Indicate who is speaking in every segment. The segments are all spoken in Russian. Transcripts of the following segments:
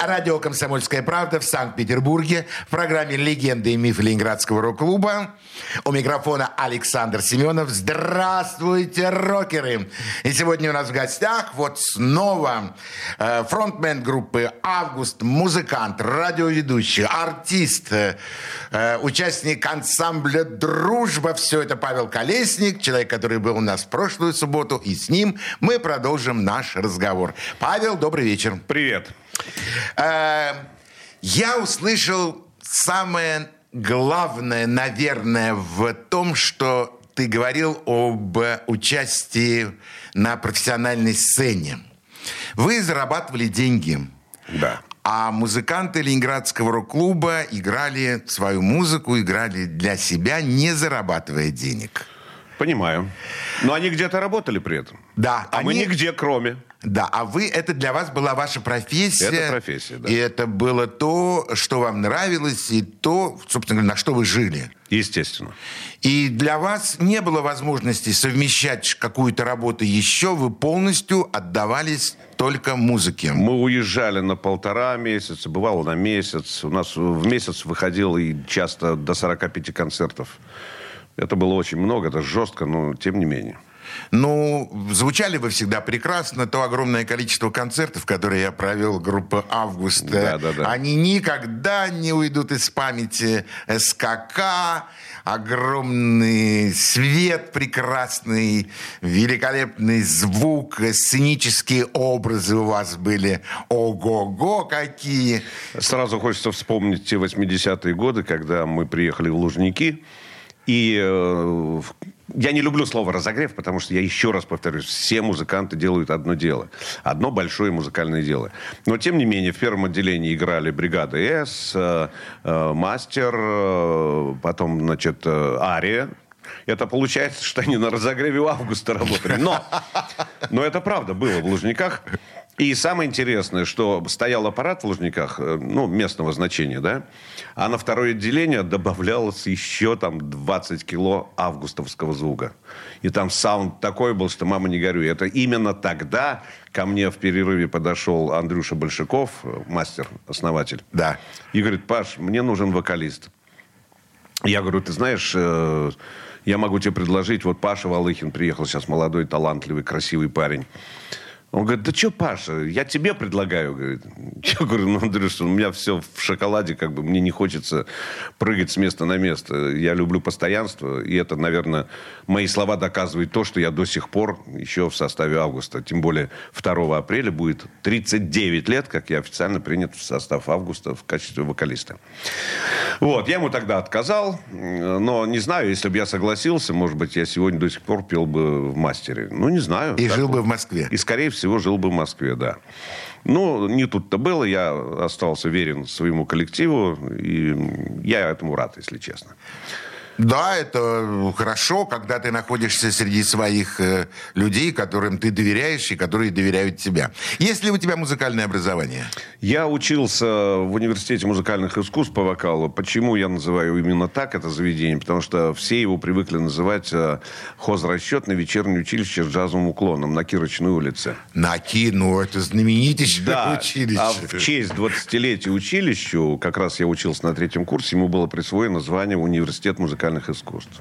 Speaker 1: радио «Комсомольская правда» в Санкт-Петербурге в программе «Легенды и мифы Ленинградского рок-клуба». У микрофона Александр Семенов. Здравствуйте, рокеры! И сегодня у нас в гостях вот снова э, фронтмен группы «Август», музыкант, радиоведущий, артист, э, участник ансамбля «Дружба». Все это Павел Колесник, человек, который был у нас в прошлую субботу. И с ним мы продолжим наш разговор. Павел, добрый вечер.
Speaker 2: Привет.
Speaker 1: Э, я услышал самое главное, наверное, в том, что ты говорил об участии на профессиональной сцене. Вы зарабатывали деньги.
Speaker 2: Да.
Speaker 1: А музыканты Ленинградского рок-клуба играли свою музыку, играли для себя, не зарабатывая денег.
Speaker 2: Понимаю. Но они где-то работали при этом.
Speaker 1: Да.
Speaker 2: А
Speaker 1: они...
Speaker 2: мы нигде, кроме.
Speaker 1: Да, а вы, это для вас была ваша профессия.
Speaker 2: Это профессия, да.
Speaker 1: И это было то, что вам нравилось, и то, собственно говоря, на что вы жили.
Speaker 2: Естественно.
Speaker 1: И для вас не было возможности совмещать какую-то работу еще, вы полностью отдавались только музыке.
Speaker 2: Мы уезжали на полтора месяца, бывало на месяц. У нас в месяц выходило и часто до 45 концертов. Это было очень много, это жестко, но тем не менее.
Speaker 1: Ну, звучали вы всегда прекрасно. То огромное количество концертов, которые я провел, группа «Август»,
Speaker 2: да, да, да.
Speaker 1: они никогда не уйдут из памяти. СКК, огромный свет прекрасный, великолепный звук, сценические образы у вас были. Ого-го, какие!
Speaker 2: Сразу хочется вспомнить те 80-е годы, когда мы приехали в Лужники, и э, я не люблю слово «разогрев», потому что я еще раз повторюсь, все музыканты делают одно дело. Одно большое музыкальное дело. Но, тем не менее, в первом отделении играли «Бригада С», э, э, «Мастер», э, потом, значит, э, «Ария», это получается, что они на разогреве августа работали. Но, но это правда было в Лужниках. И самое интересное, что стоял аппарат в Лужниках, э, ну, местного значения, да, а на второе отделение добавлялось еще там 20 кило августовского звука. И там саунд такой был, что мама не горюй. Это именно тогда ко мне в перерыве подошел Андрюша Большаков, э, мастер, основатель.
Speaker 1: Да.
Speaker 2: И говорит, Паш, мне нужен вокалист. Я говорю, ты знаешь, э, я могу тебе предложить, вот Паша Валыхин приехал сейчас, молодой, талантливый, красивый парень. Он говорит, да что, Паша, я тебе предлагаю. Говорит. Я говорю, ну, Андрюш, у меня все в шоколаде, как бы мне не хочется прыгать с места на место. Я люблю постоянство, и это, наверное, мои слова доказывают то, что я до сих пор еще в составе августа. Тем более 2 апреля будет 39 лет, как я официально принят в состав августа в качестве вокалиста. Вот, я ему тогда отказал, но не знаю, если бы я согласился, может быть, я сегодня до сих пор пел бы в мастере. Ну, не знаю.
Speaker 1: И жил бы в Москве.
Speaker 2: И, скорее всего, жил бы в Москве, да. Ну, не тут-то было. Я остался верен своему коллективу. И я этому рад, если честно.
Speaker 1: Да, это хорошо, когда ты находишься среди своих э, людей, которым ты доверяешь и которые доверяют тебе. Есть ли у тебя музыкальное образование?
Speaker 2: Я учился в университете музыкальных искусств по вокалу. Почему я называю именно так это заведение? Потому что все его привыкли называть э, хозрасчетное вечернее училище с джазовым уклоном на Кирочной улице.
Speaker 1: На Ки, ну это знаменитейшее
Speaker 2: Да,
Speaker 1: училище.
Speaker 2: а в честь 20-летия училищу, как раз я учился на третьем курсе, ему было присвоено звание Университет музыкальных искусств.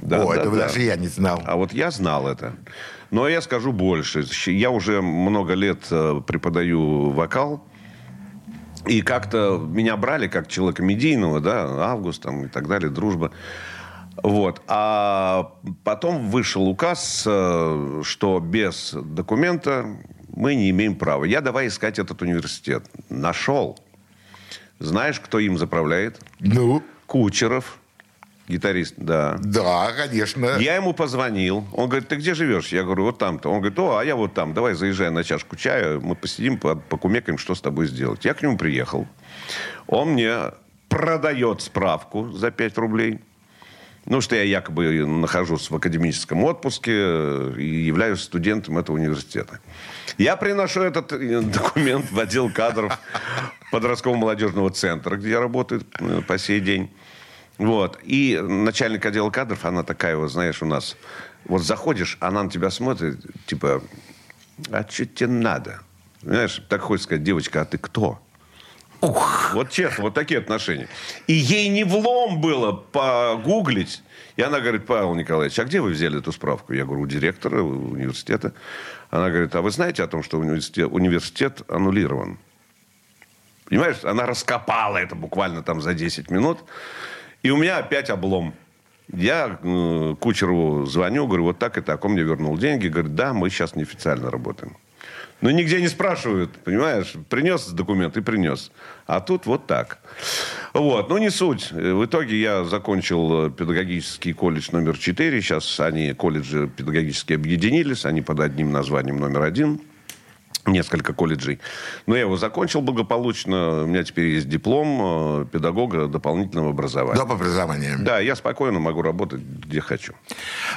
Speaker 2: Да,
Speaker 1: О,
Speaker 2: да,
Speaker 1: это
Speaker 2: да.
Speaker 1: даже я не знал.
Speaker 2: А вот я знал это. Но я скажу больше. Я уже много лет э, преподаю вокал. И как-то меня брали как человека медийного, да, Август там, и так далее, дружба. Вот. А потом вышел указ, э, что без документа мы не имеем права. Я давай искать этот университет. Нашел. Знаешь, кто им заправляет?
Speaker 1: Ну,
Speaker 2: Кучеров. Гитарист, да.
Speaker 1: да, конечно.
Speaker 2: Я ему позвонил. Он говорит, ты где живешь? Я говорю, вот там-то. Он говорит, о, а я вот там. Давай заезжай на чашку чая. Мы посидим, по- покумекаем, что с тобой сделать. Я к нему приехал. Он мне продает справку за 5 рублей. Ну, что я якобы нахожусь в академическом отпуске э, и являюсь студентом этого университета. Я приношу этот э, документ в отдел кадров подросткового молодежного центра, где я работаю э, по сей день. Вот. И начальник отдела кадров, она такая, вот, знаешь, у нас... Вот заходишь, она на тебя смотрит, типа, а что тебе надо? Знаешь, так хочется сказать, девочка, а ты кто? Ух. Вот честно, вот такие отношения. И ей не влом было погуглить. И она говорит, Павел Николаевич, а где вы взяли эту справку? Я говорю, у директора университета. Она говорит, а вы знаете о том, что университет, университет аннулирован? Понимаешь, она раскопала это буквально там за 10 минут. И у меня опять облом. Я э, кучеру звоню, говорю, вот так и так. Он мне вернул деньги. Говорит, да, мы сейчас неофициально работаем. Но нигде не спрашивают, понимаешь? Принес документ и принес. А тут вот так. Вот, ну не суть. В итоге я закончил педагогический колледж номер 4. Сейчас они, колледжи педагогически объединились. Они под одним названием номер один несколько колледжей. Но я его закончил благополучно. У меня теперь есть диплом э, педагога дополнительного образования.
Speaker 3: Доп. образования.
Speaker 2: Да, я спокойно могу работать где хочу.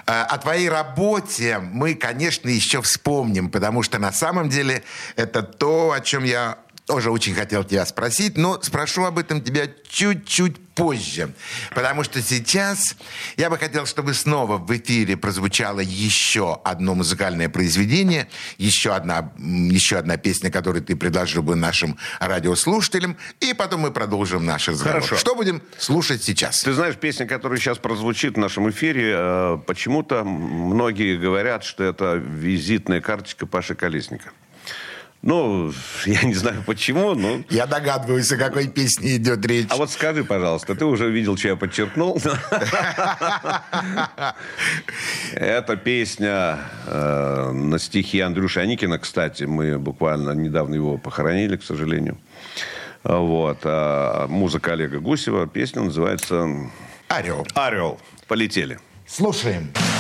Speaker 3: Э, о твоей работе мы, конечно, еще вспомним, потому что на самом деле это то, о чем я тоже очень хотел тебя спросить, но спрошу об этом тебя чуть-чуть позже. Потому что сейчас я бы хотел, чтобы снова в эфире прозвучало еще одно музыкальное произведение, еще одна, еще одна песня, которую ты предложил бы нашим радиослушателям, и потом мы продолжим наш разговор.
Speaker 2: Хорошо.
Speaker 3: Что будем слушать сейчас?
Speaker 2: Ты знаешь, песня, которая сейчас прозвучит в нашем эфире, э, почему-то многие говорят, что это визитная карточка Паши Колесника. Ну, я не знаю почему, но...
Speaker 3: Я догадываюсь, о какой песне идет речь.
Speaker 2: А вот скажи, пожалуйста, ты уже видел, что я подчеркнул? Это песня э, на стихи Андрюши Аникина, кстати. Мы буквально недавно его похоронили, к сожалению. Вот. А музыка Олега Гусева. Песня называется...
Speaker 3: «Орел».
Speaker 2: «Орел». Полетели.
Speaker 3: Слушаем. Слушаем.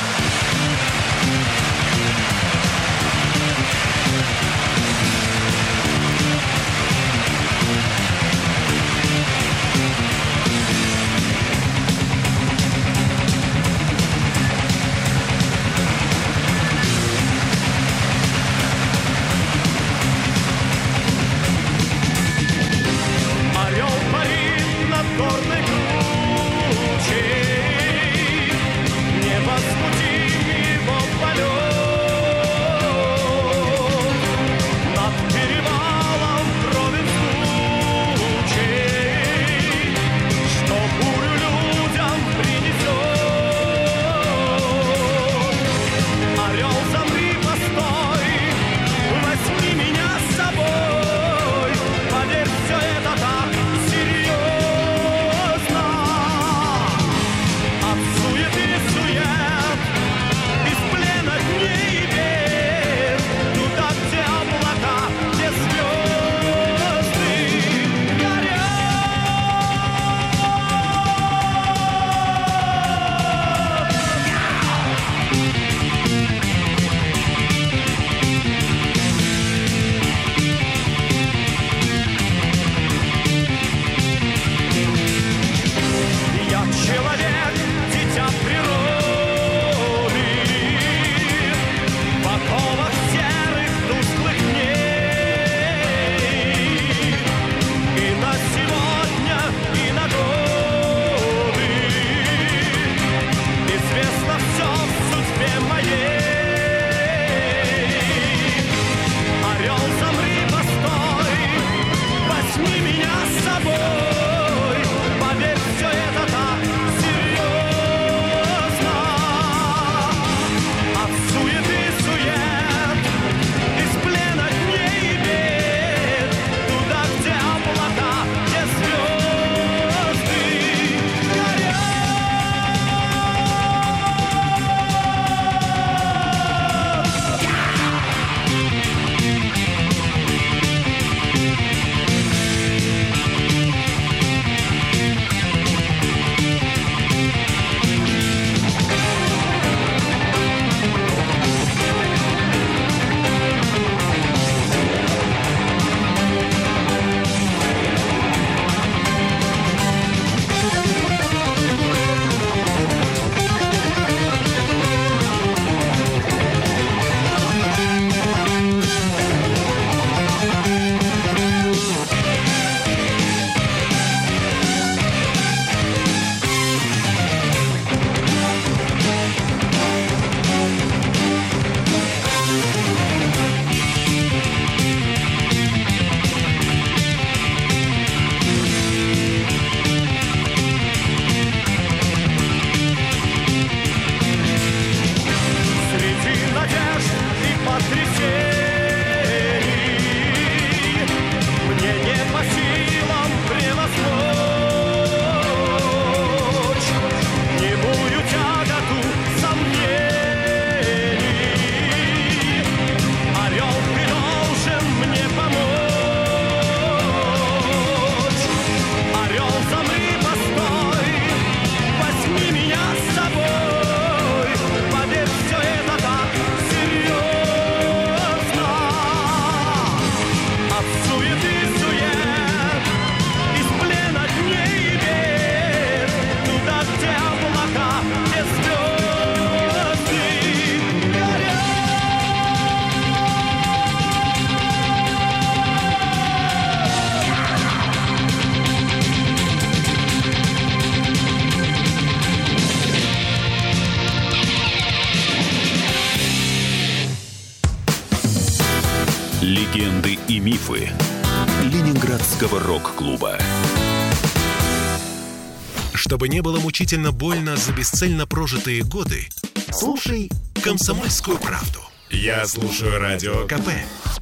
Speaker 4: Чтобы не было мучительно больно за бесцельно прожитые годы, слушай «Комсомольскую правду». Я слушаю Радио КП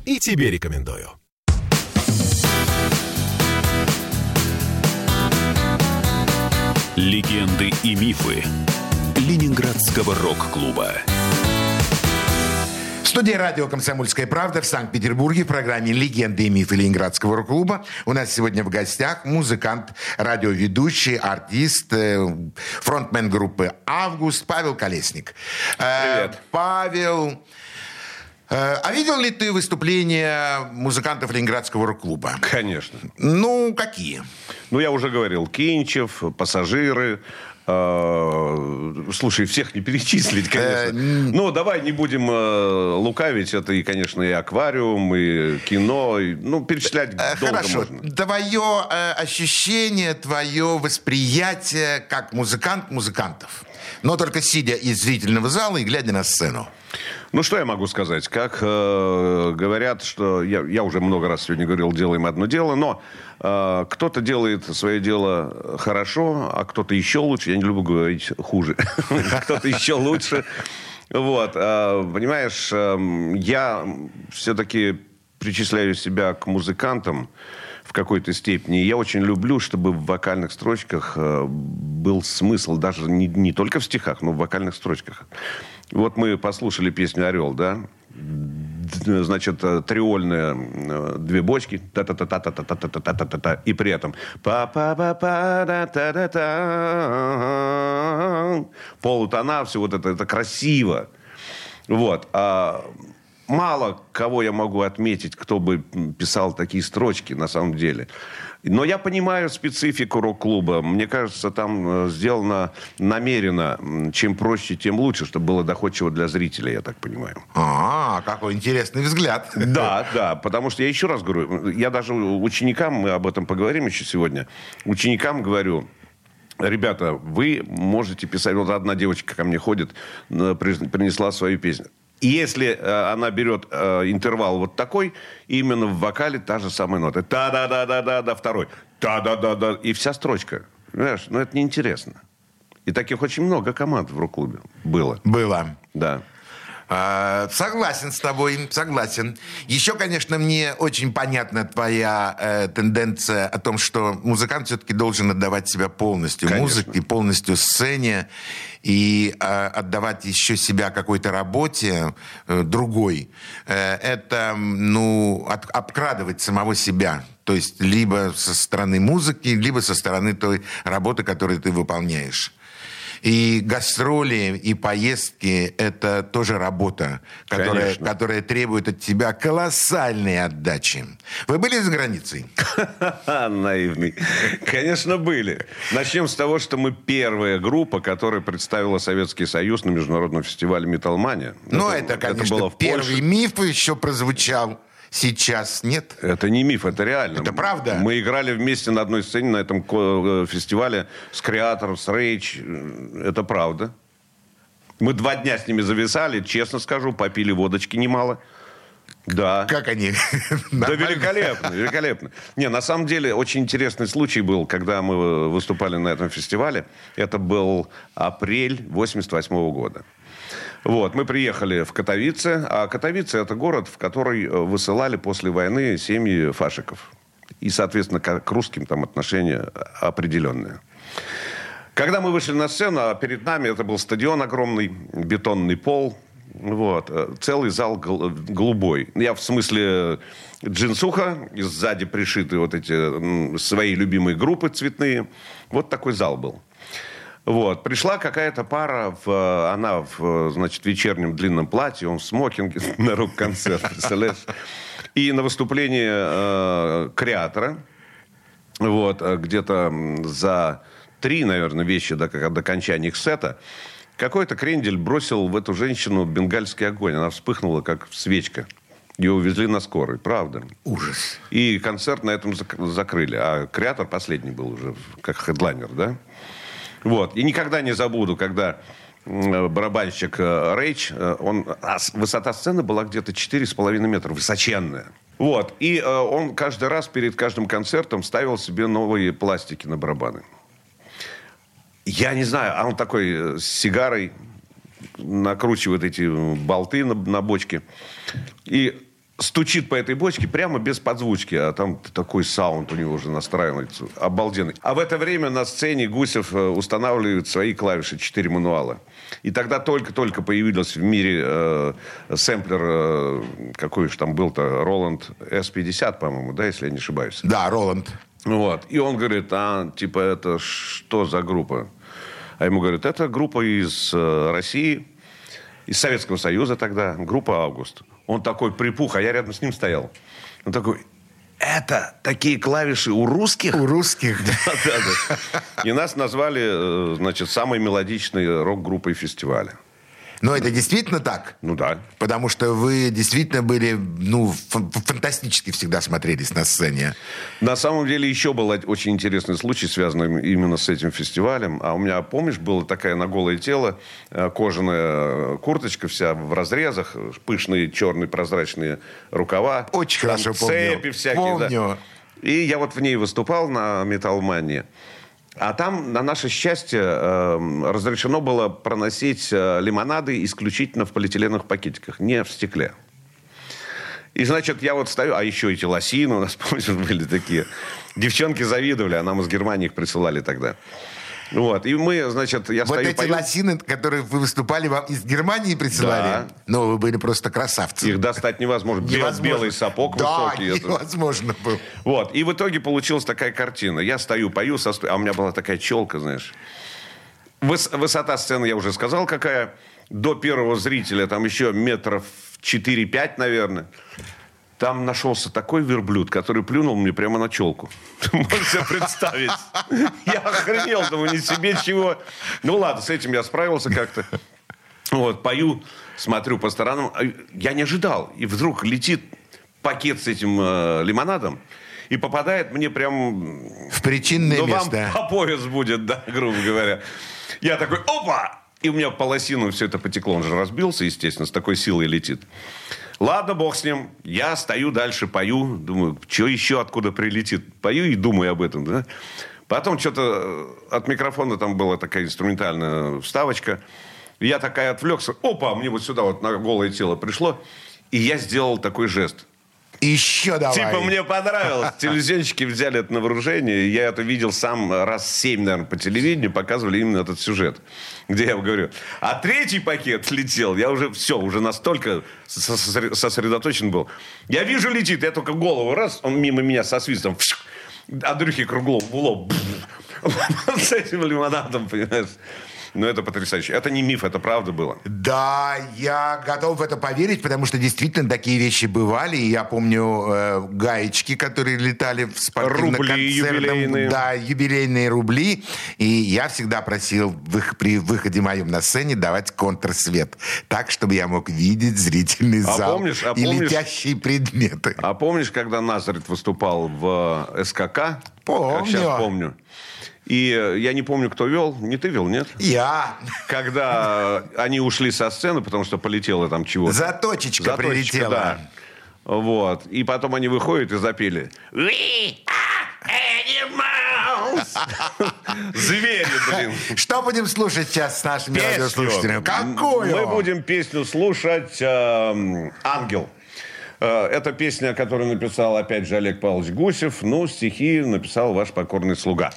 Speaker 4: и тебе рекомендую.
Speaker 5: Легенды и мифы Ленинградского рок-клуба.
Speaker 1: Студии радио «Комсомольская правда» в Санкт-Петербурге в программе «Легенды и мифы Ленинградского рок-клуба». У нас сегодня в гостях музыкант, радиоведущий, артист, э, фронтмен группы «Август» Павел Колесник. Э,
Speaker 2: Привет.
Speaker 1: Павел, э, а видел ли ты выступления музыкантов Ленинградского рок-клуба?
Speaker 2: Конечно.
Speaker 1: Ну, какие?
Speaker 2: Ну, я уже говорил, Кинчев, пассажиры. Э, Слушай, всех не перечислить, конечно. Ну, давай не будем э, лукавить. Это и, конечно, и аквариум, и кино. и, ну, перечислять
Speaker 1: Э,
Speaker 2: долго
Speaker 1: Хорошо.
Speaker 2: можно.
Speaker 1: Твое э, ощущение, твое восприятие как музыкант музыкантов. Но только сидя из зрительного зала и глядя на сцену.
Speaker 2: Ну, что я могу сказать? Как э, говорят, что... Я, я уже много раз сегодня говорил, делаем одно дело, но э, кто-то делает свое дело хорошо, а кто-то еще лучше. Я не люблю говорить хуже. Кто-то еще лучше. Вот. э, Понимаешь, э, я все-таки причисляю себя к музыкантам в какой-то степени. Я очень люблю, чтобы в вокальных строчках э, был смысл, даже не, не только в стихах, но в вокальных строчках. Вот мы послушали песню «Орел», да? Значит, э, триольные э, две бочки, та та та та та та та та та та та та и при этом па па па па да та та та полутона, все вот это, это красиво. Вот. А мало кого я могу отметить, кто бы писал такие строчки на самом деле. Но я понимаю специфику рок-клуба. Мне кажется, там э, сделано намеренно. Чем проще, тем лучше, чтобы было доходчиво для зрителей, я так понимаю.
Speaker 1: А, какой интересный взгляд.
Speaker 2: Да, да, потому что я еще раз говорю, я даже ученикам, мы об этом поговорим еще сегодня, ученикам говорю, ребята, вы можете писать, вот одна девочка ко мне ходит, при- принесла свою песню. Если э, она берет э, интервал вот такой, именно в вокале та же самая нота. Та-да-да-да-да-да, второй. Та-да-да-да. И вся строчка. Понимаешь, ну это неинтересно. И таких очень много команд в рок-клубе было.
Speaker 1: Было.
Speaker 2: Да.
Speaker 1: А, согласен с тобой, согласен. Еще, конечно, мне очень понятна твоя э, тенденция о том, что музыкант все-таки должен отдавать себя полностью
Speaker 2: Конечно.
Speaker 1: музыке, полностью сцене и э, отдавать еще себя какой-то работе э, другой. Э, это, ну, от- обкрадывать самого себя. То есть либо со стороны музыки, либо со стороны той работы, которую ты выполняешь. И гастроли, и поездки – это тоже работа, которая,
Speaker 2: Конечно.
Speaker 1: которая требует от тебя колоссальной отдачи. Вы были за границей?
Speaker 2: Наивный. Конечно, были. Начнем с того, что мы первая группа, которая представила Советский Союз на международном фестивале «Металлмания».
Speaker 1: Ну, это, конечно,
Speaker 2: было в
Speaker 1: первый
Speaker 2: Польше.
Speaker 1: миф еще прозвучал. Сейчас нет.
Speaker 2: Это не миф, это реально.
Speaker 1: Это правда?
Speaker 2: Мы играли вместе на одной сцене на этом э, фестивале с Креатором, с Рейч. Это правда. Мы два дня с ними зависали, честно скажу, попили водочки немало. Да.
Speaker 1: Как они?
Speaker 2: Да великолепно, великолепно. Не, на самом деле, очень интересный случай был, когда мы выступали на этом фестивале. Это был апрель 88 года. Вот, мы приехали в Катовице, а Катовице – это город, в который э, высылали после войны семьи фашиков. И, соответственно, к русским там отношения определенные. Когда мы вышли на сцену, а перед нами это был стадион огромный, бетонный пол, вот, э, целый зал гол- голубой. Я в смысле э, джинсуха, и сзади пришиты вот эти свои любимые группы цветные. Вот такой зал был. Вот. Пришла какая-то пара, в, э, она в, э, значит, вечернем длинном платье, он в смокинге на рок-концерт, представляешь? И на выступлении э, креатора, вот, э, где-то за три, наверное, вещи до, до окончания их сета, какой-то крендель бросил в эту женщину бенгальский огонь. Она вспыхнула, как свечка. Ее увезли на скорой, правда.
Speaker 1: Ужас.
Speaker 2: И концерт на этом зак- закрыли. А креатор последний был уже, как хедлайнер, да? Вот. И никогда не забуду, когда м, барабанщик э, Рейч, э, он, а высота сцены была где-то 4,5 метра, высоченная. Вот. И э, он каждый раз перед каждым концертом ставил себе новые пластики на барабаны. Я не знаю, а он такой э, с сигарой накручивает эти болты на, на бочке. И стучит по этой бочке прямо без подзвучки, а там такой саунд у него уже настраивается, обалденный. А в это время на сцене Гусев э, устанавливает свои клавиши, четыре мануала. И тогда только-только появился в мире э, сэмплер, э, какой же там был-то, Роланд S50, по-моему, да, если я не ошибаюсь.
Speaker 1: Да, Роланд.
Speaker 2: Вот. И он говорит, а, типа, это что за группа? А ему говорят, это группа из э, России, из Советского Союза тогда, группа «Август». Он такой припух, а я рядом с ним стоял. Он такой, это такие клавиши у русских?
Speaker 1: У русских.
Speaker 2: Да, да, да. И нас назвали, э, значит, самой мелодичной рок-группой фестиваля.
Speaker 1: Но это действительно так?
Speaker 2: Ну да.
Speaker 1: Потому что вы действительно были, ну, фан- фантастически всегда смотрелись на сцене.
Speaker 2: На самом деле еще был очень интересный случай, связанный именно с этим фестивалем. А у меня, помнишь, была такая на голое тело э, кожаная курточка вся в разрезах, пышные черные прозрачные рукава.
Speaker 1: Очень хорошо помню.
Speaker 2: Цепи всякие. да.
Speaker 1: Помню.
Speaker 2: И я вот в ней выступал на «Металлмании». А там, на наше счастье, э, разрешено было проносить э, лимонады исключительно в полиэтиленовых пакетиках, не в стекле. И, значит, я вот стою, а еще эти лосины у нас, помните, были такие. Девчонки завидовали, а нам из Германии их присылали тогда. Вот, и мы, значит, я
Speaker 1: Вот
Speaker 2: стою,
Speaker 1: эти
Speaker 2: пою.
Speaker 1: лосины, которые вы выступали, вам из Германии присылали?
Speaker 2: Да.
Speaker 1: Ну, вы были просто красавцы.
Speaker 2: Их достать невозможно.
Speaker 1: Невозможно.
Speaker 2: белый сапог
Speaker 1: да,
Speaker 2: высокий. это-
Speaker 1: невозможно было.
Speaker 2: Вот. И в итоге получилась такая картина. Я стою, пою, со а у меня была такая челка, знаешь. Выс- Высота сцены, я уже сказал, какая. До первого зрителя там еще метров 4-5, наверное. Там нашелся такой верблюд, который плюнул мне прямо на челку. Можете себе представить? Я охренел, думаю, не себе чего. Ну ладно, с этим я справился как-то. Вот, пою, смотрю по сторонам. А Я не ожидал. И вдруг летит пакет с этим э, лимонадом и попадает мне прям...
Speaker 1: В причинное
Speaker 2: ну,
Speaker 1: место.
Speaker 2: вам по пояс будет, да, грубо говоря. Я такой, опа! И у меня по лосину все это потекло. Он же разбился, естественно, с такой силой летит. Ладно, бог с ним. Я стою дальше, пою. Думаю, что еще откуда прилетит? Пою и думаю об этом, да? Потом что-то от микрофона там была такая инструментальная вставочка. Я такая отвлекся. Опа, мне вот сюда вот на голое тело пришло. И я сделал такой жест.
Speaker 1: Еще давай.
Speaker 2: Типа мне понравилось. Телевизионщики взяли это на вооружение. Я это видел сам раз семь, наверное, по телевидению. Показывали именно этот сюжет. Где я говорю. А третий пакет летел. Я уже все, уже настолько сосредо- сосредоточен был. Я вижу, летит. Я только голову раз, он мимо меня со свистом. Фшух. Андрюхи круглом в лоб. С этим лимонадом, понимаешь. Ну, это потрясающе. Это не миф, это правда было.
Speaker 1: Да, я готов в это поверить, потому что действительно такие вещи бывали. И я помню э, гаечки, которые летали в спортивно
Speaker 2: Рубли юбилейные.
Speaker 1: Да, юбилейные рубли. И я всегда просил в- при выходе моем на сцене давать контрсвет. Так, чтобы я мог видеть зрительный
Speaker 2: А
Speaker 1: зал
Speaker 2: помнишь- а
Speaker 1: и
Speaker 2: помнишь-
Speaker 1: летящие предметы.
Speaker 2: А помнишь, когда Назарет выступал в э, СКК?
Speaker 1: Помню.
Speaker 2: Как сейчас помню. И э, я не помню, кто вел. Не ты вел, нет?
Speaker 1: Я.
Speaker 2: Когда они ушли со сцены, потому что полетело там чего-то.
Speaker 1: Заточечка,
Speaker 2: Заточечка,
Speaker 1: прилетела.
Speaker 2: да. Вот. И потом они выходят и запели. We are animals. Звери, блин.
Speaker 1: Что будем слушать сейчас с нашими
Speaker 2: Песню.
Speaker 1: радиослушателями? Какую?
Speaker 2: Мы будем песню слушать эм, «Ангел». Э, Это песня, которую написал, опять же, Олег Павлович Гусев. Ну, стихи написал ваш покорный слуга.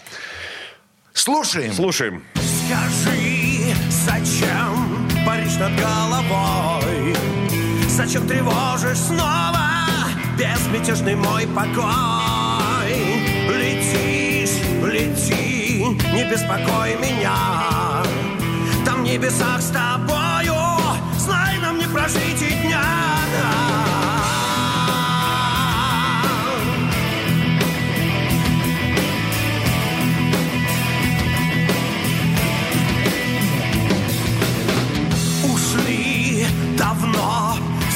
Speaker 1: Слушаем.
Speaker 2: Слушаем.
Speaker 3: Скажи, зачем паришь над головой? Зачем тревожишь снова безмятежный мой покой? Летишь, лети, не беспокой меня. Там в небесах с тобою,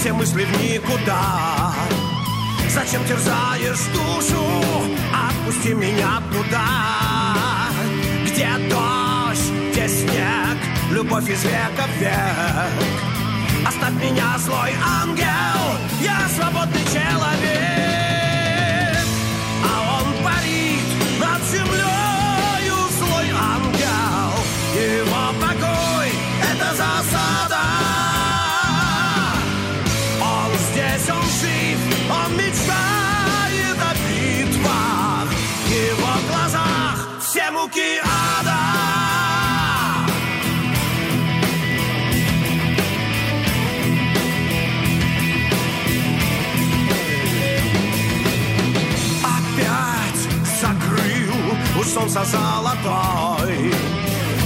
Speaker 3: все мысли в никуда. Зачем терзаешь душу? Отпусти меня туда. Где дождь, где снег? Любовь из века в век. Оставь меня, злой ангел Я свободный человек солнца золотой.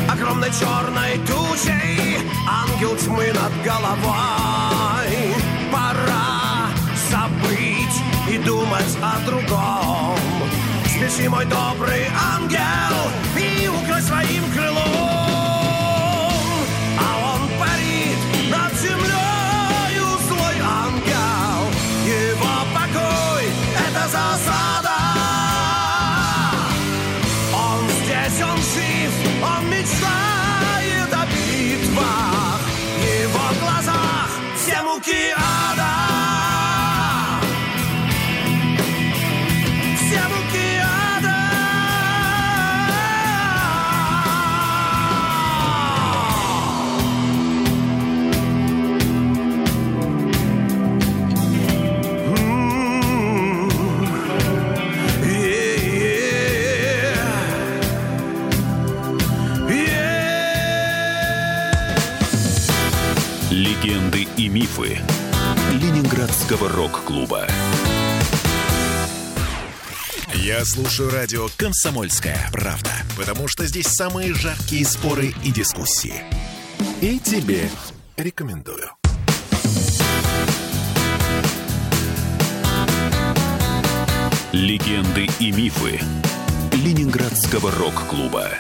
Speaker 3: Огромной черной тучей Ангел тьмы над головой. Пора забыть и думать о другом. Спеши, мой добрый ангел, и укрой своим крылом
Speaker 5: Легенды и мифы Ленинградского рок-клуба.
Speaker 4: Я слушаю радио «Комсомольская правда», потому что здесь самые жаркие споры и дискуссии. И тебе рекомендую.
Speaker 5: Легенды и мифы Ленинградского рок-клуба.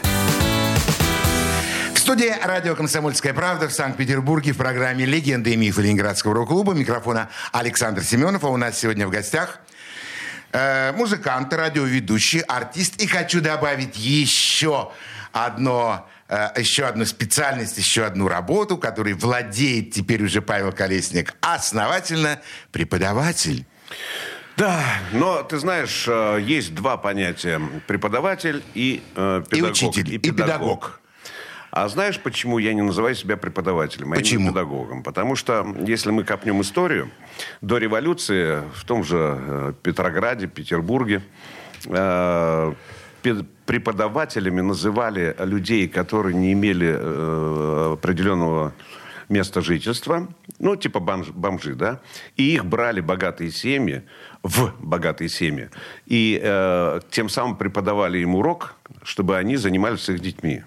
Speaker 1: В студии радио «Комсомольская правда» в Санкт-Петербурге в программе «Легенды и мифы Ленинградского рок-клуба». Микрофона Александр Семенов. А у нас сегодня в гостях э, музыкант, радиоведущий, артист. И хочу добавить еще одно э, еще одну специальность, еще одну работу, которой владеет теперь уже Павел Колесник, основательно преподаватель.
Speaker 2: Да, но ты знаешь, э, есть два понятия: преподаватель и э,
Speaker 1: И
Speaker 2: педагог.
Speaker 1: учитель, и педагог.
Speaker 2: А знаешь, почему я не называю себя преподавателем, а
Speaker 1: Почему?
Speaker 2: именно педагогом? Потому что, если мы копнем историю, до революции в том же э, Петрограде, Петербурге, э, преподавателями называли людей, которые не имели э, определенного места жительства, ну, типа бомж- бомжи, да, и их брали богатые семьи, в богатые семьи, и э, тем самым преподавали им урок, чтобы они занимались их детьми.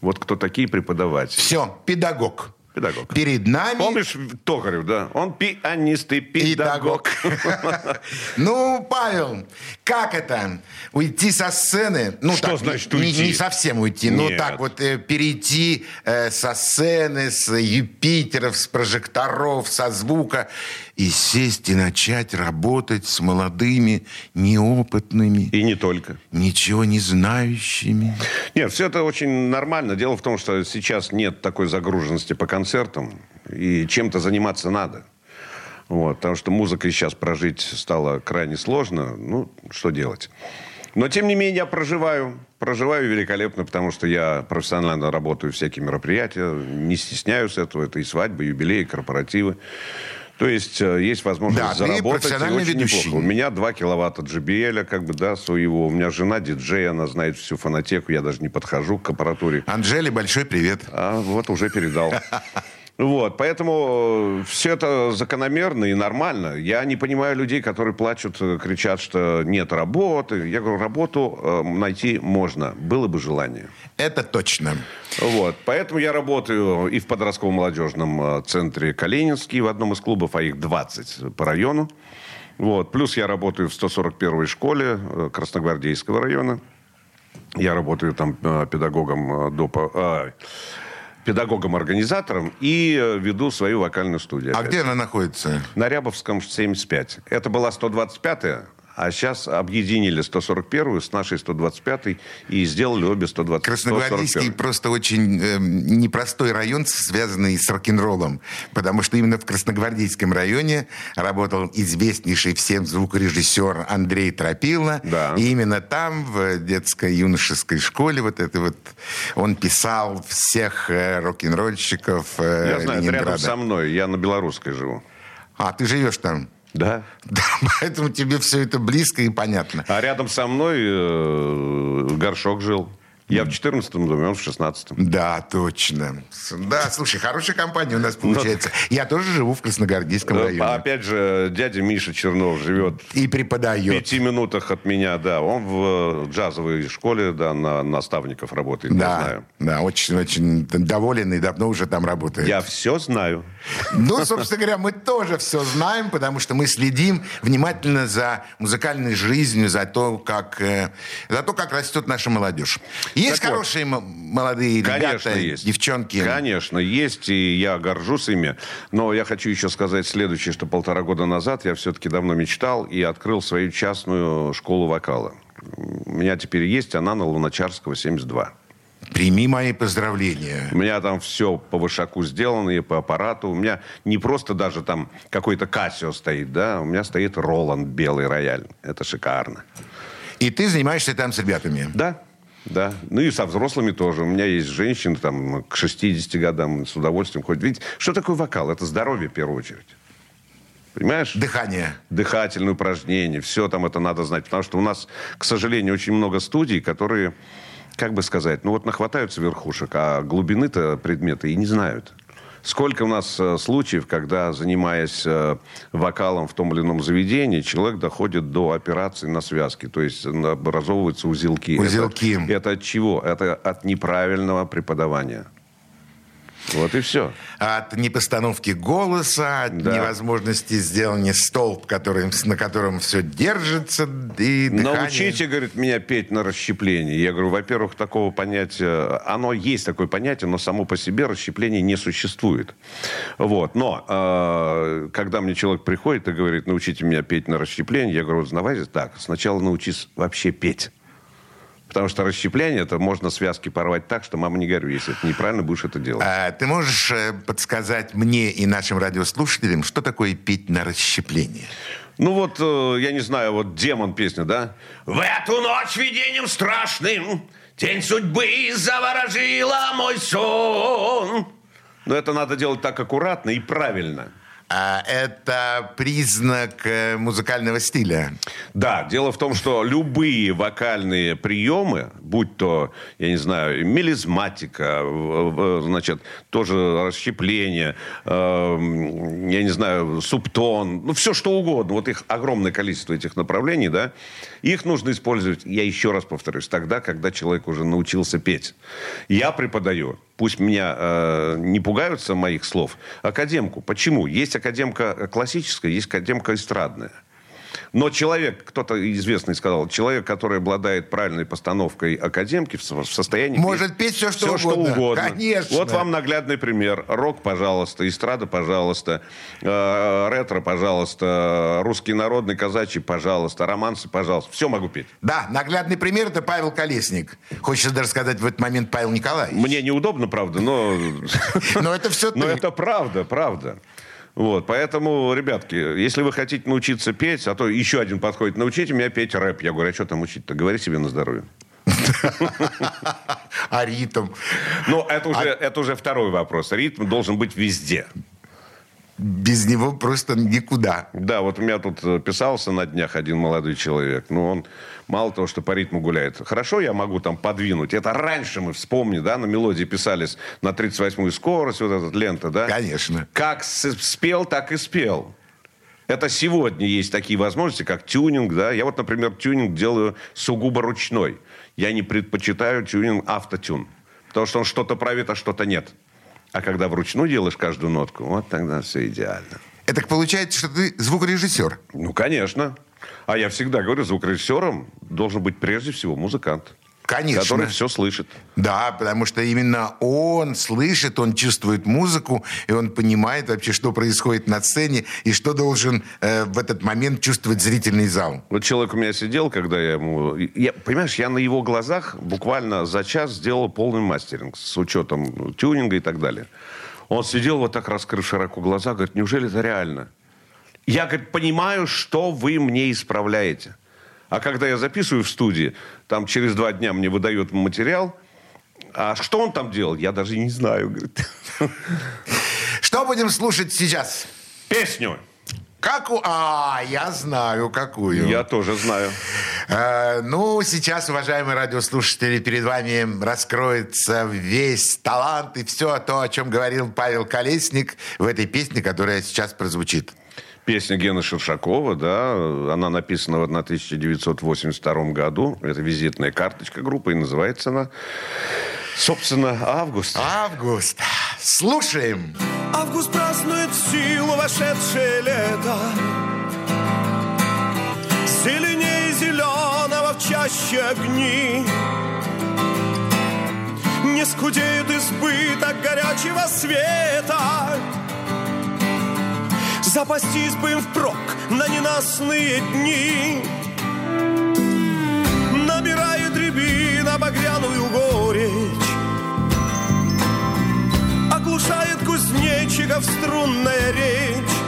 Speaker 2: Вот кто такие преподаватели.
Speaker 1: Все, педагог.
Speaker 2: Педагог.
Speaker 1: Перед нами...
Speaker 2: Помнишь Токарев, да? Он пианист и педагог.
Speaker 1: Ну, Павел, как это? Уйти со сцены? Ну,
Speaker 2: Что
Speaker 1: так,
Speaker 2: значит
Speaker 1: не,
Speaker 2: уйти?
Speaker 1: Не совсем уйти, но так вот э, перейти э, со сцены, с Юпитеров, с прожекторов, со звука и сесть и начать работать с молодыми, неопытными,
Speaker 2: И не только.
Speaker 1: ничего не знающими.
Speaker 2: Нет, все это очень нормально. Дело в том, что сейчас нет такой загруженности по концертам, и чем-то заниматься надо. Вот, потому что музыкой сейчас прожить стало крайне сложно. Ну, что делать? Но, тем не менее, я проживаю. Проживаю великолепно, потому что я профессионально работаю всякие мероприятия, не стесняюсь этого. Это и свадьбы, юбилеи, корпоративы. То есть э, есть возможность
Speaker 1: Да,
Speaker 2: заработать. и
Speaker 1: профессиональный
Speaker 2: очень
Speaker 1: ведущий.
Speaker 2: неплохо. У меня 2 киловатта JBL, как бы, да, своего. У меня жена диджей, она знает всю фонотеку. Я даже не подхожу к аппаратуре.
Speaker 1: Анжеле большой привет.
Speaker 2: А вот уже передал. Вот, поэтому все это закономерно и нормально. Я не понимаю людей, которые плачут, э, кричат, что нет работы. Я говорю, работу э, найти можно, было бы желание.
Speaker 1: Это точно.
Speaker 2: Вот, поэтому я работаю и в подростковом молодежном э, центре Калининский в одном из клубов, а их 20 по району. Вот, плюс я работаю в 141-й школе э, Красногвардейского района. Я работаю там э, педагогом э, до э, педагогом-организатором и э, веду свою вокальную студию.
Speaker 1: А где она находится?
Speaker 2: На Рябовском 75. Это была 125-я, а сейчас объединили 141-ю с нашей 125-й и сделали обе 120
Speaker 1: Красногвардейский
Speaker 2: 141-й.
Speaker 1: просто очень эм, непростой район, связанный с рок-н-роллом. Потому что именно в Красногвардейском районе работал известнейший всем звукорежиссер Андрей Тропила.
Speaker 2: Да.
Speaker 1: И именно там, в детско-юношеской школе, вот это вот, он писал всех э, рок-н-ролльщиков э,
Speaker 2: Я знаю,
Speaker 1: Ленинграда.
Speaker 2: рядом со мной. Я на Белорусской живу.
Speaker 1: А, ты живешь там?
Speaker 2: Да.
Speaker 1: Да, поэтому тебе все это близко и понятно.
Speaker 2: А рядом со мной э, Горшок жил. Я в 14-м доме, он в 16-м.
Speaker 1: Да, точно. Да, слушай, хорошая компания у нас получается. Я тоже живу в Красногвардейском районе.
Speaker 2: Опять же, дядя Миша Чернов живет
Speaker 1: И
Speaker 2: в
Speaker 1: преподает.
Speaker 2: пяти минутах от меня, да. Он в э, джазовой школе, да, на наставников работает, я
Speaker 1: Да,
Speaker 2: знаю.
Speaker 1: да, очень-очень доволен и давно уже там работает.
Speaker 2: Я все знаю.
Speaker 1: Ну, собственно говоря, мы тоже все знаем, потому что мы следим внимательно за музыкальной жизнью, за то, как, э, за то, как растет наша молодежь. Есть
Speaker 2: Так вот.
Speaker 1: хорошие м- молодые
Speaker 2: Конечно,
Speaker 1: ребята,
Speaker 2: есть.
Speaker 1: девчонки.
Speaker 2: Конечно, есть, и я горжусь ими. Но я хочу еще сказать следующее, что полтора года назад я все-таки давно мечтал и открыл свою частную школу вокала. У меня теперь есть она на Луначарского, 72.
Speaker 1: Прими мои поздравления.
Speaker 2: У меня там все по вышаку сделано и по аппарату. У меня не просто даже там какой-то Кассио стоит, да, у меня стоит Роланд белый рояль. Это шикарно.
Speaker 1: И ты занимаешься там с ребятами.
Speaker 2: Да, да. Ну и со взрослыми тоже. У меня есть женщины там к 60 годам с удовольствием ходят. Видите, что такое вокал? Это здоровье в первую очередь. Понимаешь?
Speaker 1: Дыхание.
Speaker 2: Дыхательные упражнения, все там это надо знать. Потому что у нас, к сожалению, очень много студий, которые, как бы сказать, ну вот нахватаются верхушек, а глубины-то предметы и не знают. Сколько у нас э, случаев, когда, занимаясь э, вокалом в том или ином заведении, человек доходит до операции на связке, то есть образовываются узелки.
Speaker 1: Узелки.
Speaker 2: Это, это от чего? Это от неправильного преподавания. Вот и все.
Speaker 1: От непостановки голоса, от
Speaker 2: Да.
Speaker 1: невозможности сделания столб, который, на котором все держится, и дыхание.
Speaker 2: Научите, говорит, меня петь на расщеплении. Я говорю, во-первых, такого понятия, оно есть такое понятие, но само по себе расщепление не существует. Вот. Но э, когда мне человек приходит и говорит, научите меня петь на расщеплении, я говорю, давайте так, сначала научись вообще петь. Потому что расщепление, это можно связки порвать так, что мама не горюй, если ты неправильно будешь это делать.
Speaker 1: А, ты можешь э, подсказать мне и нашим радиослушателям, что такое петь на расщепление?
Speaker 2: Ну вот, э, я не знаю, вот «Демон» песня, да?
Speaker 3: В эту ночь видением страшным Тень судьбы заворожила мой сон.
Speaker 2: Но это надо делать так аккуратно и правильно.
Speaker 1: А, это признак э, музыкального стиля.
Speaker 2: Да, дело в том, что любые вокальные приемы, будь то, я не знаю, мелизматика, значит, тоже расщепление, эм, я не знаю, субтон, ну, все что угодно, вот их огромное количество этих направлений, да, их нужно использовать, я еще раз повторюсь, тогда, когда человек уже научился петь. Я преподаю, пусть меня э, не пугаются моих слов, академку. Почему? Есть академка классическая, есть академка эстрадная. Но человек, кто-то известный сказал, человек, который обладает правильной постановкой академки, в со- в состоянии...
Speaker 1: Может петь всё, что
Speaker 2: всё,
Speaker 1: угодно. Конечно.
Speaker 2: Вот вам наглядный пример. Рок, пожалуйста, эстрада, пожалуйста, э, ретро, пожалуйста, русский народный, казачий, пожалуйста, романсы, пожалуйста. Все могу петь.
Speaker 1: Да, наглядный пример это Павел Колесник. Хочется даже сказать в этот момент Павел Николаевич.
Speaker 2: Мне неудобно, правда, но...
Speaker 1: Но это все
Speaker 2: Но это правда, правда. Вот, поэтому, ребятки, если вы хотите научиться петь, а то еще один подходит, научите меня петь рэп. Я говорю, а что там учить-то? Говори себе на здоровье.
Speaker 1: А ритм?
Speaker 2: Но это уже, это уже второй вопрос. Ритм должен быть везде.
Speaker 1: Без него просто никуда.
Speaker 2: Да, вот у меня тут э, писался на днях один молодой человек. Ну, он мало того, что по ритму гуляет. Хорошо, я могу там подвинуть. Это раньше мы, вспомни, да, на мелодии писались на 38-ю скорость, вот эта лента, да?
Speaker 1: Конечно.
Speaker 2: Как спел, так и спел. Это сегодня есть такие возможности, как тюнинг, да. Я вот, например, тюнинг делаю сугубо ручной. Я не предпочитаю тюнинг автотюн. Потому что он что-то правит, а что-то нет. А когда вручную делаешь каждую нотку, вот тогда все идеально.
Speaker 1: Это получается, что ты звукорежиссер.
Speaker 2: Ну, конечно. А я всегда говорю, звукорежиссером должен быть прежде всего музыкант.
Speaker 1: Конечно.
Speaker 2: Который все слышит.
Speaker 1: Да, потому что именно он слышит, он чувствует музыку, и он понимает вообще, что происходит на сцене, и что должен э, в этот момент чувствовать зрительный зал.
Speaker 2: Вот человек у меня сидел, когда я ему... Я, понимаешь, я на его глазах буквально за час сделал полный мастеринг с учетом тюнинга и так далее. Он сидел вот так, раскрыв широко глаза, говорит, неужели это реально? Я, говорит, понимаю, что вы мне исправляете. А когда я записываю в студии, там через два дня мне выдают материал, а что он там делал, я даже не знаю.
Speaker 1: Что будем слушать сейчас?
Speaker 2: Песню
Speaker 1: Как у... А, я знаю, какую.
Speaker 2: Я тоже знаю.
Speaker 1: Э, ну, сейчас, уважаемые радиослушатели, перед вами раскроется весь талант и все то, о чем говорил Павел Колесник в этой песне, которая сейчас прозвучит.
Speaker 2: Песня Гены Шершакова, да, она написана в 1982 году. Это визитная карточка группы, и называется она, собственно, «Август».
Speaker 1: Август. Слушаем.
Speaker 3: Август празднует силу вошедшее лето Зеленее зеленого в чаще огни Не скудеет избыток горячего света Запастись бы им впрок на ненастные дни. Набирает рябина багряную горечь. Оглушает кузнечиков струнная речь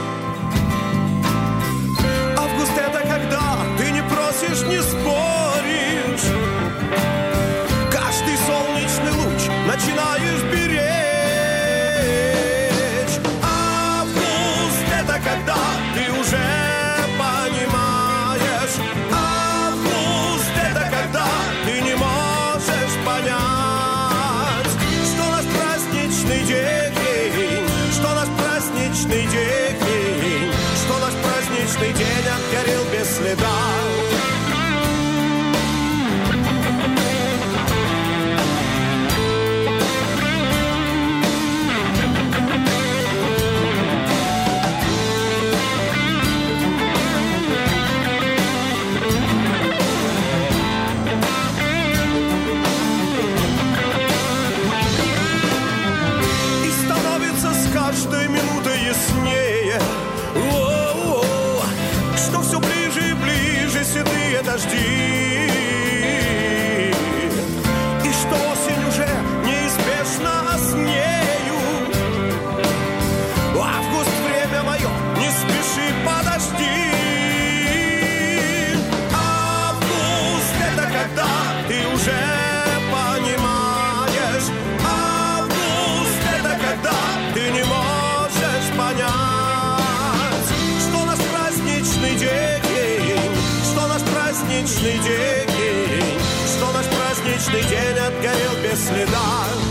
Speaker 3: праздничный день отгорел без следа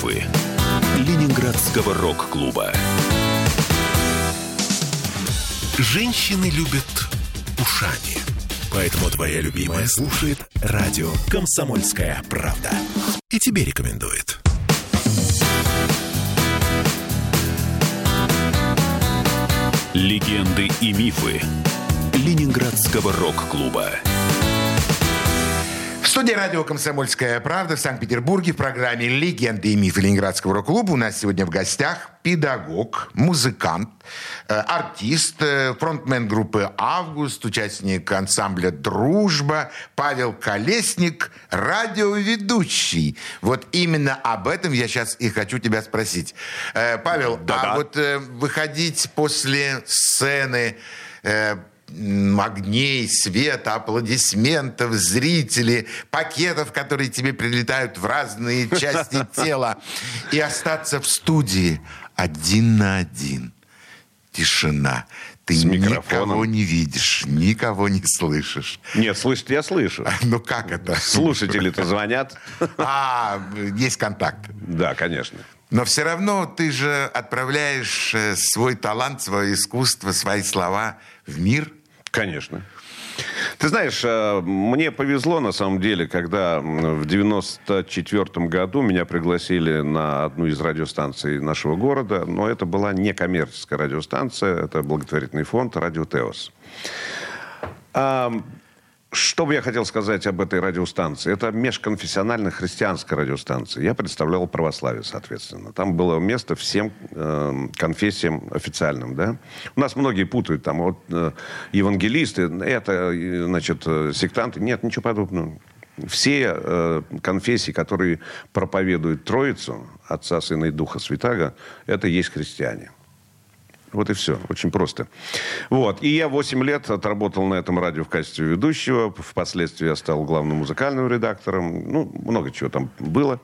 Speaker 5: Мифы Ленинградского рок-клуба.
Speaker 4: Женщины любят ушами. Поэтому твоя любимая слушает радио «Комсомольская правда». И тебе рекомендует.
Speaker 5: Легенды и мифы Ленинградского рок-клуба.
Speaker 1: Студии радио «Комсомольская правда» в Санкт-Петербурге в программе «Легенды и мифы Ленинградского рок-клуба» у нас сегодня в гостях педагог, музыкант, э, артист, э, фронтмен группы «Август», участник ансамбля «Дружба» Павел Колесник, радиоведущий. Вот именно об этом я сейчас и хочу тебя спросить. Э, Павел, а
Speaker 2: Да-да.
Speaker 1: вот э, выходить после сцены э, огней, света, аплодисментов, зрителей, пакетов, которые тебе прилетают в разные части тела, и остаться в студии один на один. Тишина. Ты
Speaker 2: С микрофоном.
Speaker 1: никого не видишь, никого не слышишь.
Speaker 2: Нет, слышит, я слышу.
Speaker 1: Ну как это?
Speaker 2: Слушатели-то звонят.
Speaker 1: А, есть контакт.
Speaker 2: Да, конечно.
Speaker 1: Но все равно ты же отправляешь э, свой талант, свое искусство, свои слова в мир.
Speaker 2: Конечно. Ты знаешь, э, мне повезло на самом деле, когда в 94 году меня пригласили на одну из радиостанций нашего города, но это была не коммерческая радиостанция, это благотворительный фонд «Радио Теос». Что бы я хотел сказать об этой радиостанции? Это межконфессиональная христианская радиостанция. Я представлял православие, соответственно. Там было место всем э, конфессиям официальным, да. У нас многие путают, там, вот, э, евангелисты, это, значит, э, сектанты. Нет, ничего подобного. Все э, конфессии, которые проповедуют Троицу, Отца, Сына и Духа Святаго, это есть христиане. Вот и все. Очень просто. Вот. И я 8 лет отработал на этом радио в качестве ведущего. Впоследствии я стал главным музыкальным редактором. Ну, много чего там было.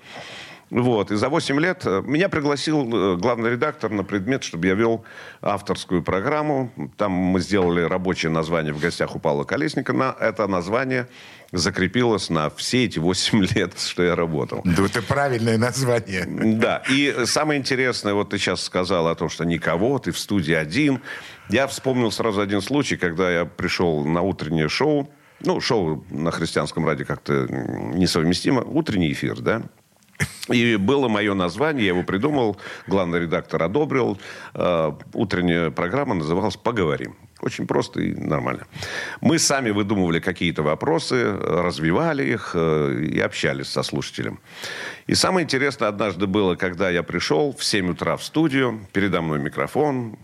Speaker 2: Вот. И за 8 лет э, меня пригласил э, главный редактор на предмет, чтобы я вел авторскую программу. Там мы сделали рабочее название в гостях у Павла Колесника. На это название закрепилось на все эти 8 лет, что я работал.
Speaker 1: Да это правильное название.
Speaker 2: Да. И самое интересное, вот ты сейчас сказал о том, что никого, ты в студии один. Я вспомнил сразу один случай, когда я пришел на утреннее шоу. Ну, шоу на христианском радио как-то несовместимо. Утренний эфир, да? И было мое название, я его придумал, главный редактор одобрил. Э, утренняя программа называлась «Поговорим». Очень просто и нормально. Мы сами выдумывали какие-то вопросы, развивали их э, и общались со слушателем. И самое интересное однажды было, когда я пришел в 7 утра в студию, передо мной микрофон,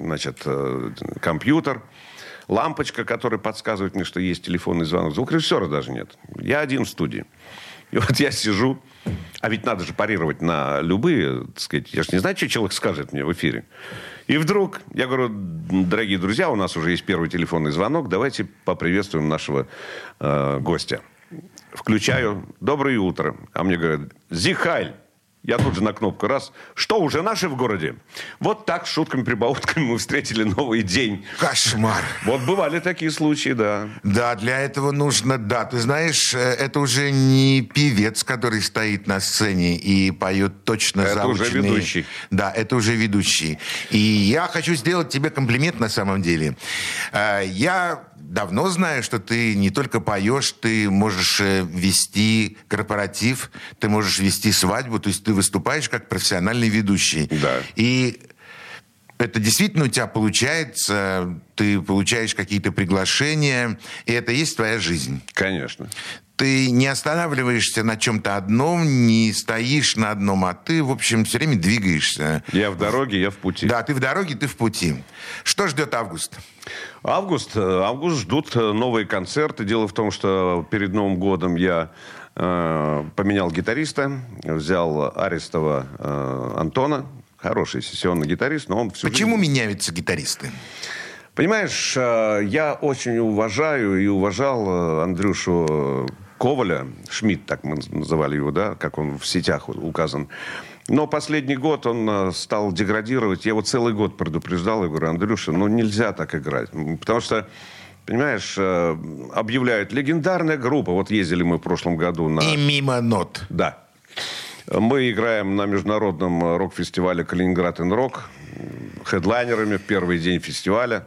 Speaker 2: значит, э, компьютер, лампочка, которая подсказывает мне, что есть телефонный звонок. Звукорежиссера даже нет. Я один в студии. И вот я сижу, а ведь надо же парировать на любые, так сказать, я же не знаю, что человек скажет мне в эфире. И вдруг, я говорю, дорогие друзья, у нас уже есть первый телефонный звонок, давайте поприветствуем нашего э, гостя. Включаю, доброе утро. А мне говорят, Зихайль. Я тут же на кнопку раз. Что, уже наши в городе? Вот так, шутками-прибаутками мы встретили новый день.
Speaker 1: Кошмар.
Speaker 2: Вот бывали такие случаи, да.
Speaker 1: Да, для этого нужно, да, ты знаешь, э, это уже не певец, который стоит на сцене и поет точно
Speaker 2: Это уже
Speaker 1: заученные-
Speaker 2: ведущий.
Speaker 1: Да, это уже ведущий. И я хочу сделать тебе комплимент на самом деле. Э, Я давно знаю, что ты не только поешь, ты можешь э, вести корпоратив, ты можешь вести свадьбу, то есть ты выступаешь как профессиональный ведущий.
Speaker 2: Да.
Speaker 1: И это действительно у тебя получается, ты получаешь какие-то приглашения, и это есть твоя жизнь.
Speaker 2: Конечно.
Speaker 1: Ты не останавливаешься на чем-то одном, не стоишь на одном, а ты, в общем, все время двигаешься.
Speaker 2: Я в дороге, я в пути.
Speaker 1: Да, ты в дороге, ты в пути. Что ждет август?
Speaker 2: Август. э, Август ждут э, новые концерты. Дело в том, что перед Новым годом я э, поменял гитариста, взял Арестова э, Антона, хороший сессионный гитарист, но он всю
Speaker 1: Почему
Speaker 2: жизнь-
Speaker 1: меняются гитаристы?
Speaker 2: Понимаешь, э, я очень уважаю и уважал Андрюшу Коваля, Шмидт, так мы называли его, да, как он в сетях указан. Но последний год он э, стал деградировать. Я его целый год предупреждал. Я говорю, Андрюша, ну нельзя так играть. Потому что, понимаешь, э, объявляют легендарная группа. Вот ездили мы в прошлом году на...
Speaker 1: И мимо нот.
Speaker 2: Да. Мы играем на международном э, рок-фестивале «Калининград Рок» хедлайнерами в первый день фестиваля.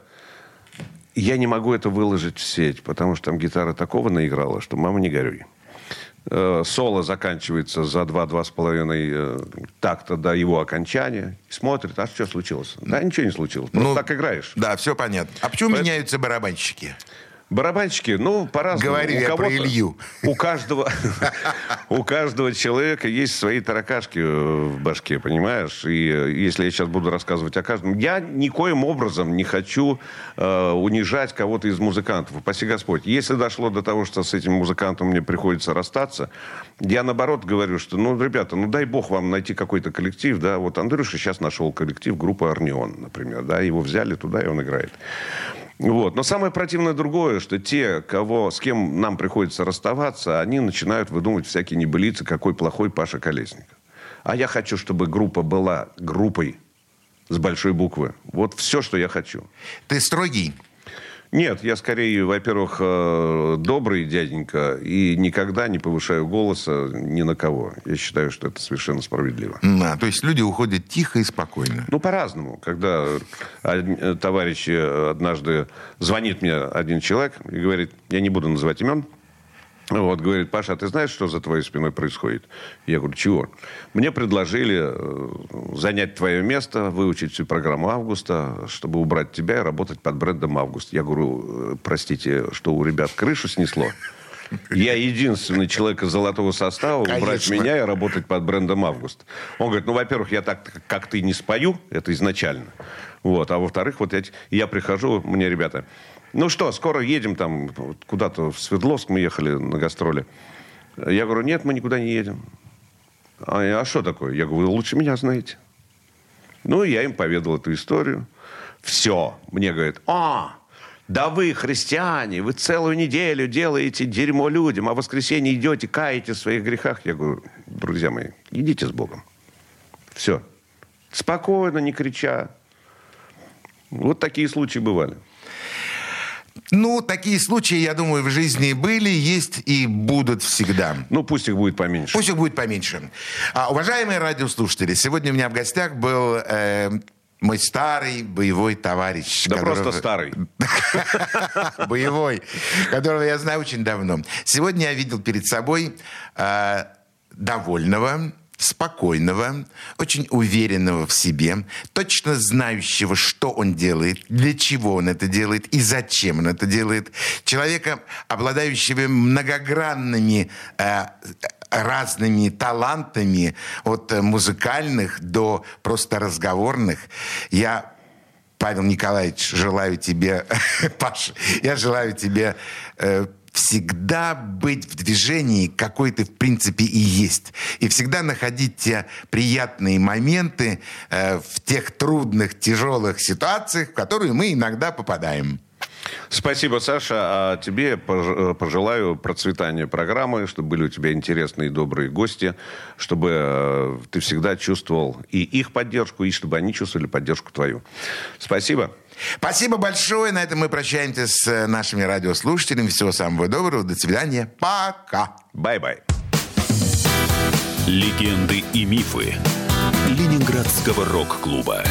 Speaker 2: Я не могу это выложить в сеть, потому что там гитара такого наиграла, что мама не горюй. Э, Соло заканчивается за 2-2,5 э, такта до его окончания. Смотрит, а что случилось? Да, ничего не случилось. Просто
Speaker 1: Ну,
Speaker 2: так играешь.
Speaker 1: Да, все понятно. А почему
Speaker 2: Поэт-
Speaker 1: меняются барабанщики?
Speaker 2: Барабанщики, ну, по-разному.
Speaker 1: Говорю
Speaker 2: У
Speaker 1: про Илью.
Speaker 2: У каждого, у каждого человека есть свои таракашки в башке, понимаешь? И э, если я сейчас буду рассказывать о каждом... Я никоим образом не хочу э, унижать кого-то из музыкантов. Упаси Господь. Если дошло до того, что с этим музыкантом мне приходится расстаться, я наоборот говорю, что, ну, ребята, ну, дай бог вам найти какой-то коллектив, да. Вот Андрюша сейчас нашел коллектив группы «Орнеон», например, да. Его взяли туда, и он играет. Вот. Но самое противное другое, что те, кого, с кем нам приходится расставаться, они начинают выдумывать всякие небылицы, какой плохой Паша Колесников. А я хочу, чтобы группа была группой с большой буквы. Вот все, что я хочу.
Speaker 1: Ты строгий?
Speaker 2: Нет, я скорее, во-первых, э, добрый дяденька и никогда не повышаю голоса ни на кого. Я считаю, что это совершенно справедливо.
Speaker 1: М, а, то есть люди уходят тихо и спокойно.
Speaker 2: Ну, по-разному. Когда э, товарищи однажды звонит мне один человек и говорит, я не буду называть имен, Вот, говорит, Паша, а ты знаешь, что за твоей спиной происходит? Я говорю, чего? Мне предложили э, занять твое место, выучить всю программу Августа, чтобы убрать тебя и работать под брендом Август. Я говорю, «Э, простите, что у ребят крышу снесло? Я единственный человек из золотого состава, убрать
Speaker 1: Конечно.
Speaker 2: меня и работать под брендом Август. Он говорит, ну, во-первых, я так, как ты, не спою, это изначально. Вот. А во-вторых, вот я, я прихожу, мне ребята, ну что, скоро едем там куда-то в Свердловск, мы ехали на гастроли. Я говорю, нет, мы никуда не едем. А, а что такое? Я говорю, вы лучше меня знаете. Ну, я им поведал эту историю. Все. Мне говорят, а, да вы, христиане, вы целую неделю делаете дерьмо людям, а в воскресенье идете, каете в своих грехах. Я говорю, друзья мои, идите с Богом. Все. Спокойно, не крича. Вот такие случаи бывали.
Speaker 1: Ну, такие случаи, я думаю, в жизни были, есть и будут всегда.
Speaker 2: Ну, пусть их будет поменьше.
Speaker 1: Пусть их будет поменьше. А, уважаемые радиослушатели, сегодня у меня в гостях был э, мой старый боевой товарищ.
Speaker 2: Да
Speaker 1: которого-
Speaker 2: просто старый.
Speaker 1: боевой, которого я знаю очень давно. Сегодня я видел перед собой э, довольного, спокойного, очень уверенного в себе, точно знающего, что он делает, для чего он это делает и зачем он это делает. Человека, обладающего многогранными э, разными талантами, от э, музыкальных до просто разговорных. Я Павел Николаевич, желаю тебе, Паша, я желаю тебе э, всегда быть в движении, какой ты в принципе и есть. И всегда находить те приятные моменты э, в тех трудных, тяжелых ситуациях, в которые мы иногда попадаем.
Speaker 2: Спасибо, Саша. А тебе э, пожелаю процветания программы, чтобы были у тебя интересные и добрые гости, чтобы э, ты всегда чувствовал и их поддержку, и чтобы они чувствовали поддержку твою. Спасибо.
Speaker 1: Спасибо большое. На этом мы прощаемся с э, нашими радиослушателями. Всего самого доброго. До свидания. Пока.
Speaker 2: Bye-bye.
Speaker 5: Легенды и мифы Ленинградского рок-клуба.